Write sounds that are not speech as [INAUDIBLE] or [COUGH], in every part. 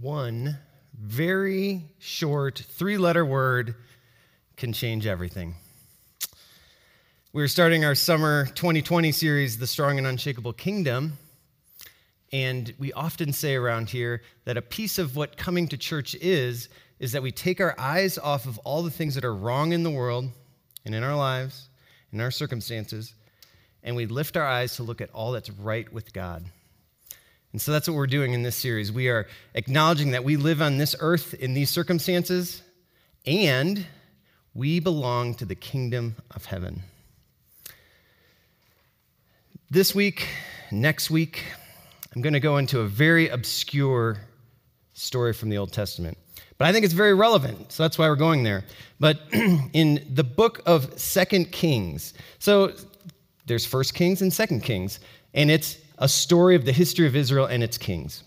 one very short three letter word can change everything. We're starting our summer 2020 series, The Strong and Unshakable Kingdom. And we often say around here that a piece of what coming to church is, is that we take our eyes off of all the things that are wrong in the world and in our lives, in our circumstances, and we lift our eyes to look at all that's right with God. And so that's what we're doing in this series. We are acknowledging that we live on this earth in these circumstances, and we belong to the kingdom of heaven. This week, next week, I'm going to go into a very obscure story from the Old Testament. But I think it's very relevant, so that's why we're going there. But [CLEARS THROAT] in the book of Second Kings, so there's First Kings and Second Kings, and it's a story of the history of Israel and its kings.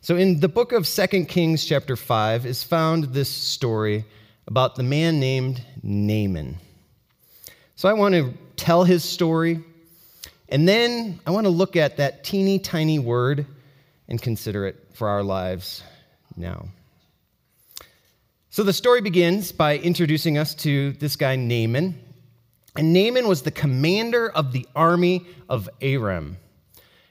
So in the book of Second Kings, chapter 5, is found this story about the man named Naaman. So I want to tell his story, and then I want to look at that teeny tiny word and consider it for our lives now. So the story begins by introducing us to this guy, Naaman. And Naaman was the commander of the army of Aram.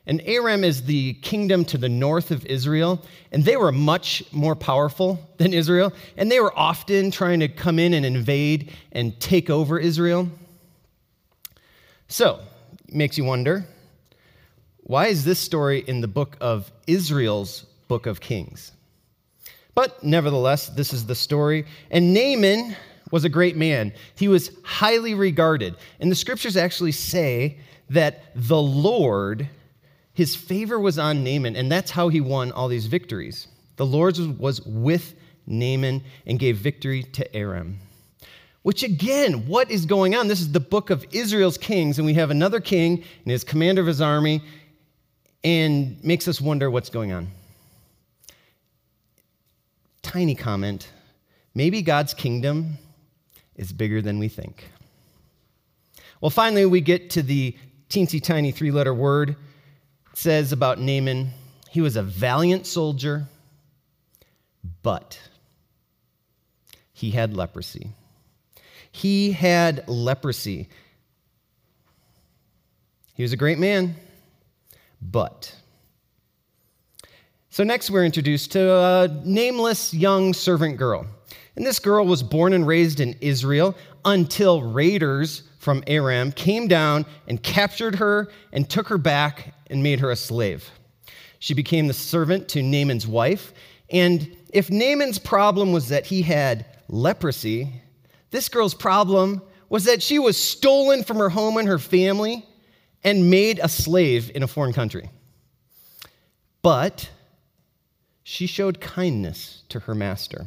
And Aram is the kingdom to the north of Israel, and they were much more powerful than Israel, and they were often trying to come in and invade and take over Israel. So, it makes you wonder why is this story in the book of Israel's book of Kings? But nevertheless, this is the story. And Naaman was a great man. He was highly regarded. And the scriptures actually say that the Lord his favor was on Naaman, and that's how he won all these victories. The Lord was with Naaman and gave victory to Aram. Which again, what is going on? This is the book of Israel's kings, and we have another king and his commander of his army, and makes us wonder what's going on. Tiny comment maybe God's kingdom is bigger than we think. Well, finally, we get to the teensy tiny three letter word says about Naaman, he was a valiant soldier, but he had leprosy. He had leprosy. He was a great man, but. So, next we're introduced to a nameless young servant girl. And this girl was born and raised in Israel until raiders from Aram came down and captured her and took her back and made her a slave. She became the servant to Naaman's wife. And if Naaman's problem was that he had leprosy, this girl's problem was that she was stolen from her home and her family and made a slave in a foreign country. But she showed kindness to her master.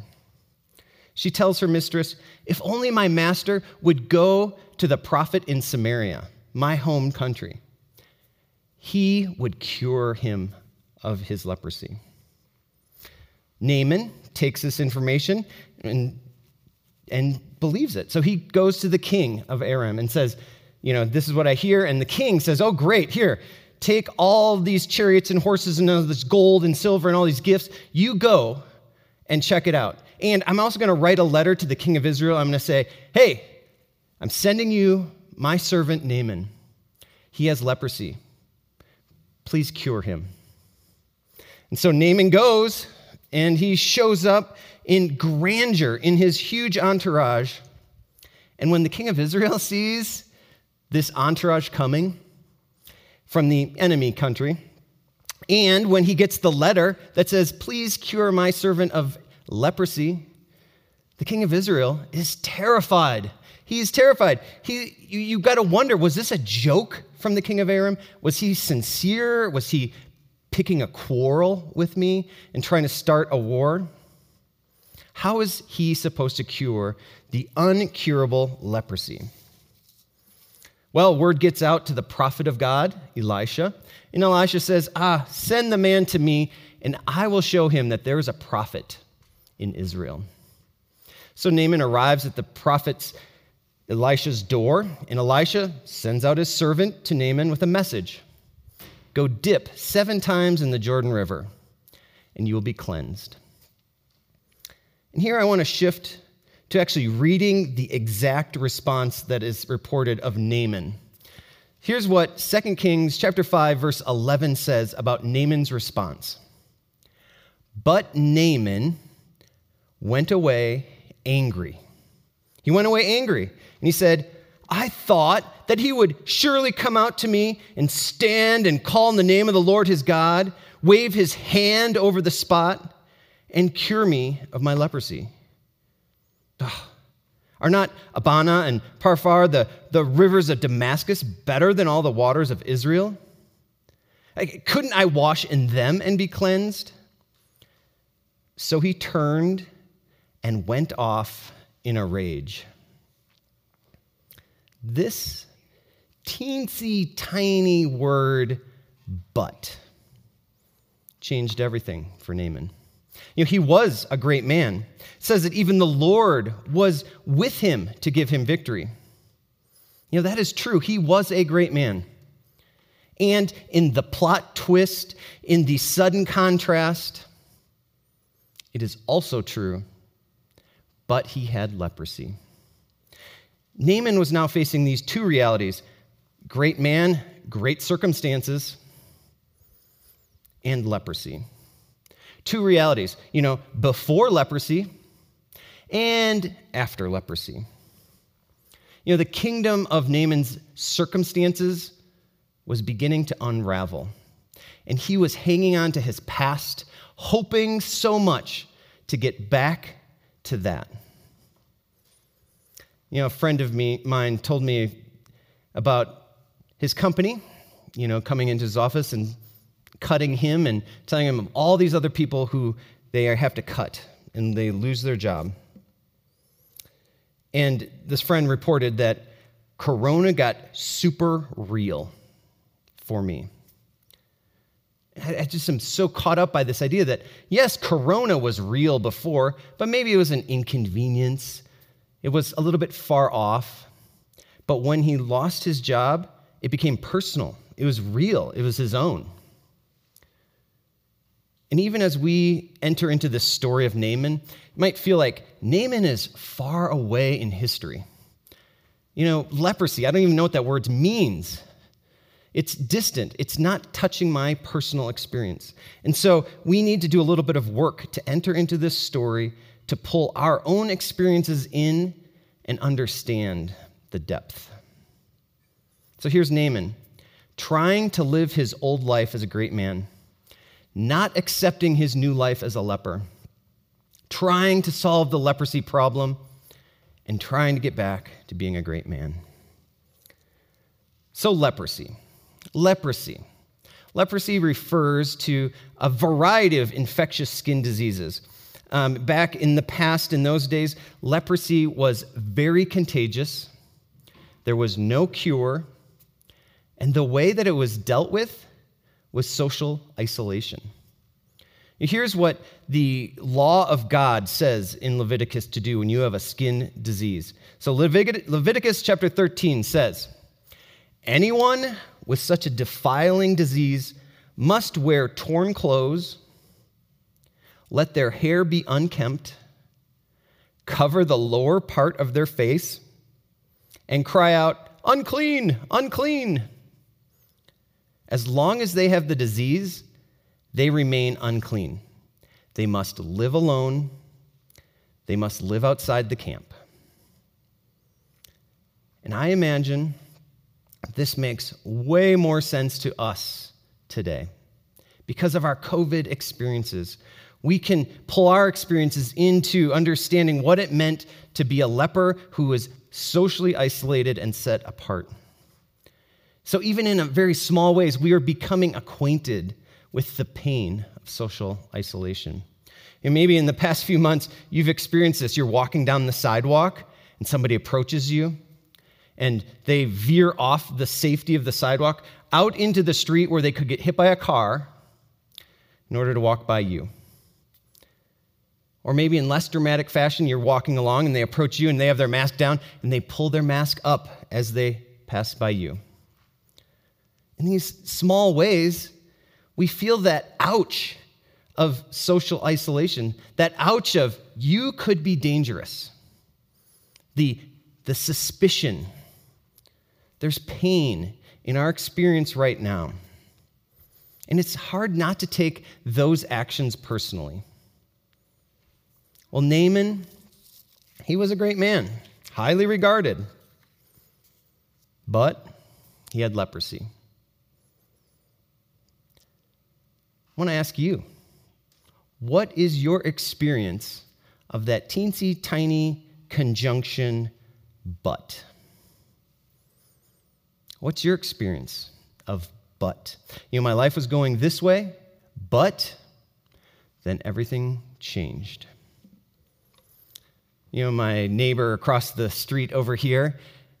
She tells her mistress, If only my master would go to the prophet in Samaria, my home country he would cure him of his leprosy. Naaman takes this information and, and believes it. So he goes to the king of Aram and says, You know, this is what I hear. And the king says, Oh, great, here, take all these chariots and horses and all this gold and silver and all these gifts. You go and check it out. And I'm also going to write a letter to the king of Israel. I'm going to say, Hey, I'm sending you my servant Naaman. He has leprosy. Please cure him. And so Naaman goes and he shows up in grandeur in his huge entourage. And when the king of Israel [LAUGHS] sees this entourage coming from the enemy country, and when he gets the letter that says, Please cure my servant of leprosy, the king of Israel is terrified. He's terrified. He, you, you got to wonder was this a joke? from the king of Aram? Was he sincere? Was he picking a quarrel with me and trying to start a war? How is he supposed to cure the uncurable leprosy? Well, word gets out to the prophet of God, Elisha, and Elisha says, Ah, send the man to me, and I will show him that there is a prophet in Israel. So Naaman arrives at the prophet's Elisha's door, and Elisha sends out his servant to Naaman with a message Go dip seven times in the Jordan River, and you will be cleansed. And here I want to shift to actually reading the exact response that is reported of Naaman. Here's what 2 Kings chapter 5 verse 11 says about Naaman's response. But Naaman went away angry. He went away angry and he said, I thought that he would surely come out to me and stand and call in the name of the Lord his God, wave his hand over the spot, and cure me of my leprosy. Ugh. Are not Abana and Pharpar, the, the rivers of Damascus, better than all the waters of Israel? Couldn't I wash in them and be cleansed? So he turned and went off in a rage. This teensy tiny word, but, changed everything for Naaman. You know, he was a great man. It says that even the Lord was with him to give him victory. You know, that is true. He was a great man. And in the plot twist, in the sudden contrast, it is also true, but he had leprosy. Naaman was now facing these two realities great man, great circumstances, and leprosy. Two realities, you know, before leprosy and after leprosy. You know, the kingdom of Naaman's circumstances was beginning to unravel, and he was hanging on to his past, hoping so much to get back to that. You know, a friend of me, mine told me about his company, you know, coming into his office and cutting him and telling him all these other people who they have to cut and they lose their job. And this friend reported that Corona got super real for me. I just am so caught up by this idea that, yes, Corona was real before, but maybe it was an inconvenience. It was a little bit far off. But when he lost his job, it became personal. It was real. It was his own. And even as we enter into this story of Naaman, it might feel like Naaman is far away in history. You know, leprosy, I don't even know what that word means. It's distant, it's not touching my personal experience. And so we need to do a little bit of work to enter into this story to pull our own experiences in and understand the depth. So here's Naaman trying to live his old life as a great man, not accepting his new life as a leper, trying to solve the leprosy problem, and trying to get back to being a great man. So, leprosy. Leprosy. Leprosy refers to a variety of infectious skin diseases. Um, back in the past, in those days, leprosy was very contagious. There was no cure. And the way that it was dealt with was social isolation. Here's what the law of God says in Leviticus to do when you have a skin disease. So, Leviticus chapter 13 says, Anyone with such a defiling disease must wear torn clothes let their hair be unkempt, cover the lower part of their face, and cry out, Unclean, unclean. As long as they have the disease, they remain unclean. They must live alone, they must live outside the camp. And I imagine this makes way more sense to us today because of our COVID experiences we can pull our experiences into understanding what it meant to be a leper who was socially isolated and set apart. So, even in very small ways, we are becoming acquainted with the pain of social isolation. And maybe in the past few months, you've experienced this. You're walking down the sidewalk and somebody approaches you and they veer off the safety of the sidewalk out into the street where they could get hit by a car in order to walk by you. Or maybe in less dramatic fashion, you're walking along and they approach you and they have their mask down and they pull their mask up as they pass by you. In these small ways, we feel that ouch of social isolation, that ouch of you could be dangerous, the, the suspicion. There's pain in our experience right now. And it's hard not to take those actions personally. Well, Naaman, he was a great man, highly regarded, but he had leprosy. I want to ask you what is your experience of that teensy tiny conjunction but? What's your experience of but? You know, my life was going this way, but then everything changed. You know, my neighbor across the street over here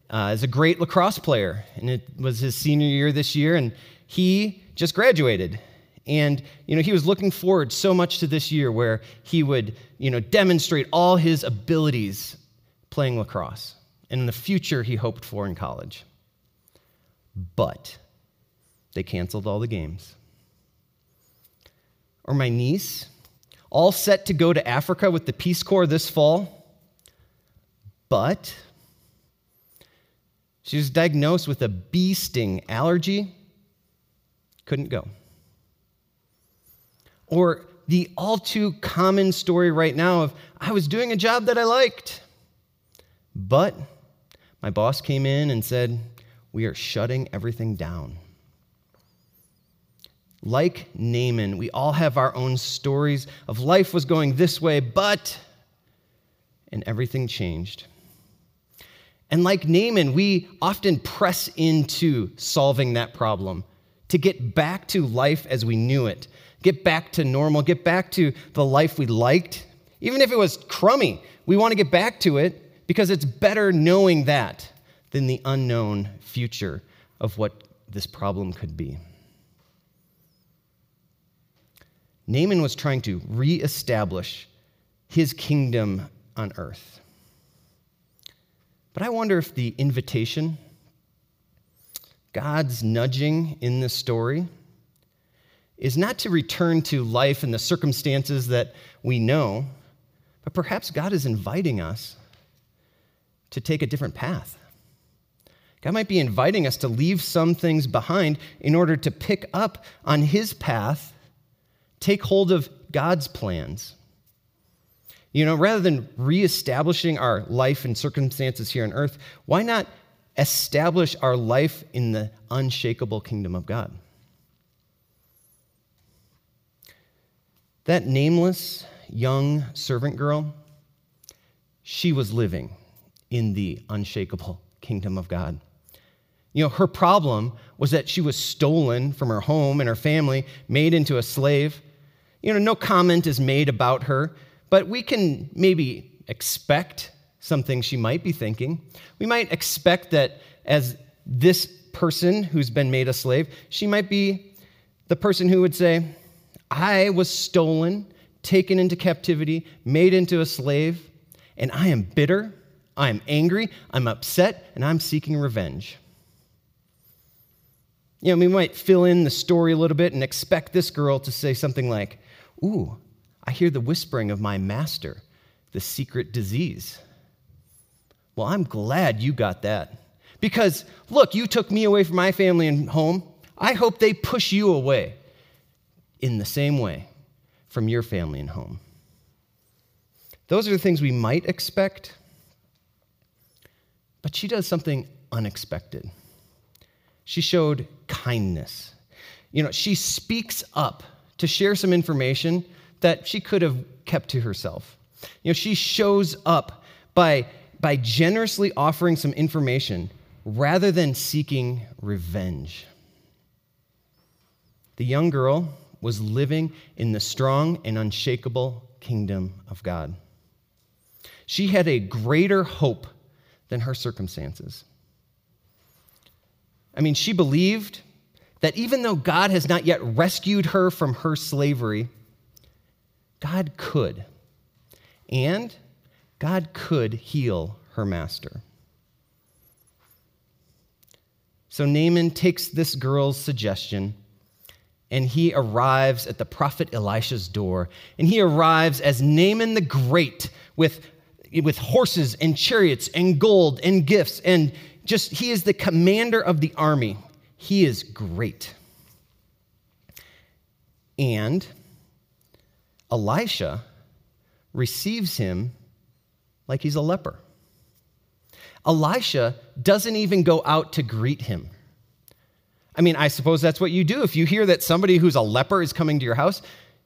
uh, is a great lacrosse player, and it was his senior year this year, and he just graduated. And you know, he was looking forward so much to this year where he would, you know, demonstrate all his abilities playing lacrosse and the future he hoped for in college. But they canceled all the games. Or my niece, all set to go to Africa with the Peace Corps this fall, but she was diagnosed with a bee sting allergy, couldn't go. Or the all too common story right now of I was doing a job that I liked, but my boss came in and said, We are shutting everything down. Like Naaman, we all have our own stories of life was going this way, but, and everything changed. And like Naaman, we often press into solving that problem to get back to life as we knew it, get back to normal, get back to the life we liked. Even if it was crummy, we want to get back to it because it's better knowing that than the unknown future of what this problem could be. Naaman was trying to reestablish his kingdom on earth. But I wonder if the invitation, God's nudging in this story, is not to return to life and the circumstances that we know, but perhaps God is inviting us to take a different path. God might be inviting us to leave some things behind in order to pick up on His path, take hold of God's plans. You know, rather than reestablishing our life and circumstances here on earth, why not establish our life in the unshakable kingdom of God? That nameless young servant girl, she was living in the unshakable kingdom of God. You know, her problem was that she was stolen from her home and her family, made into a slave. You know, no comment is made about her, but we can maybe expect something she might be thinking. We might expect that as this person who's been made a slave, she might be the person who would say, I was stolen, taken into captivity, made into a slave, and I am bitter, I am angry, I'm upset, and I'm seeking revenge. You know, we might fill in the story a little bit and expect this girl to say something like, Ooh, I hear the whispering of my master, the secret disease. Well, I'm glad you got that. Because, look, you took me away from my family and home. I hope they push you away in the same way from your family and home. Those are the things we might expect, but she does something unexpected. She showed kindness. You know, she speaks up to share some information that she could have kept to herself. You know, she shows up by, by generously offering some information rather than seeking revenge. The young girl was living in the strong and unshakable kingdom of God. She had a greater hope than her circumstances. I mean, she believed that even though God has not yet rescued her from her slavery, God could. And God could heal her master. So Naaman takes this girl's suggestion and he arrives at the prophet Elisha's door. And he arrives as Naaman the Great with, with horses and chariots and gold and gifts. And just, he is the commander of the army. He is great. And Elisha receives him like he's a leper. Elisha doesn't even go out to greet him. I mean, I suppose that's what you do. If you hear that somebody who's a leper is coming to your house,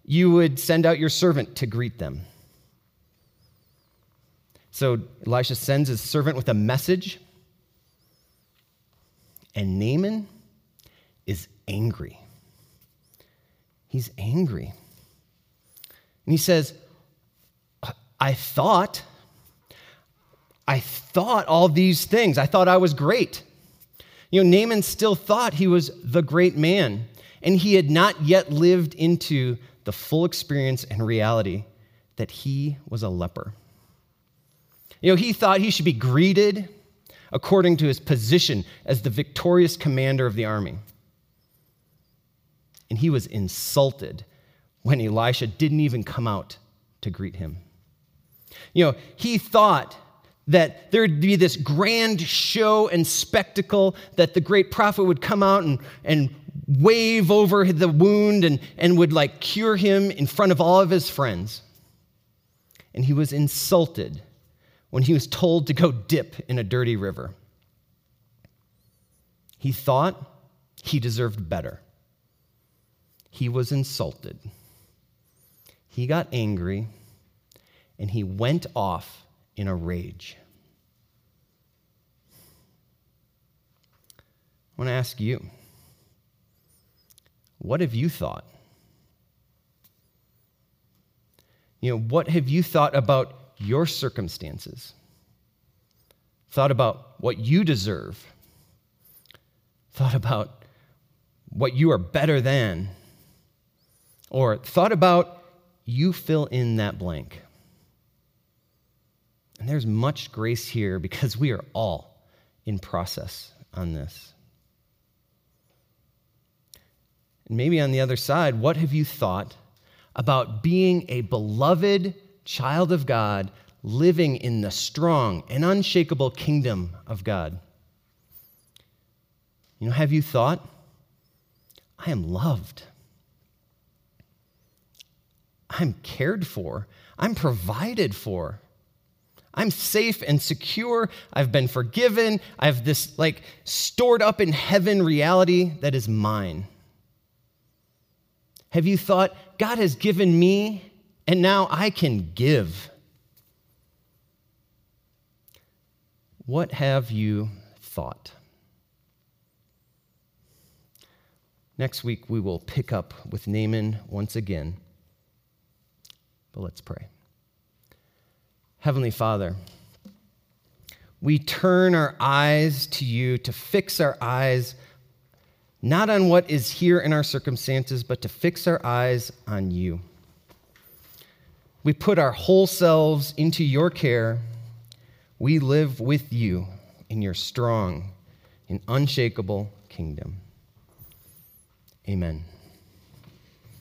you would send out your servant to greet them. So Elisha sends his servant with a message, and Naaman is angry. He's angry. And he says, I thought, I thought all these things. I thought I was great. You know, Naaman still thought he was the great man, and he had not yet lived into the full experience and reality that he was a leper. You know, he thought he should be greeted according to his position as the victorious commander of the army. And he was insulted when Elisha didn't even come out to greet him. You know, he thought that there'd be this grand show and spectacle that the great prophet would come out and, and wave over the wound and, and would like cure him in front of all of his friends. And he was insulted when he was told to go dip in a dirty river. He thought he deserved better. He was insulted. He got angry and he went off in a rage. I want to ask you what have you thought? You know, what have you thought about your circumstances? Thought about what you deserve? Thought about what you are better than? Or thought about you fill in that blank? And there's much grace here because we are all in process on this. And maybe on the other side, what have you thought about being a beloved child of God living in the strong and unshakable kingdom of God? You know, have you thought, I am loved? I'm cared for. I'm provided for. I'm safe and secure. I've been forgiven. I have this like stored up in heaven reality that is mine. Have you thought, God has given me and now I can give? What have you thought? Next week, we will pick up with Naaman once again. But let's pray. Heavenly Father, we turn our eyes to you to fix our eyes not on what is here in our circumstances, but to fix our eyes on you. We put our whole selves into your care. We live with you in your strong and unshakable kingdom. Amen.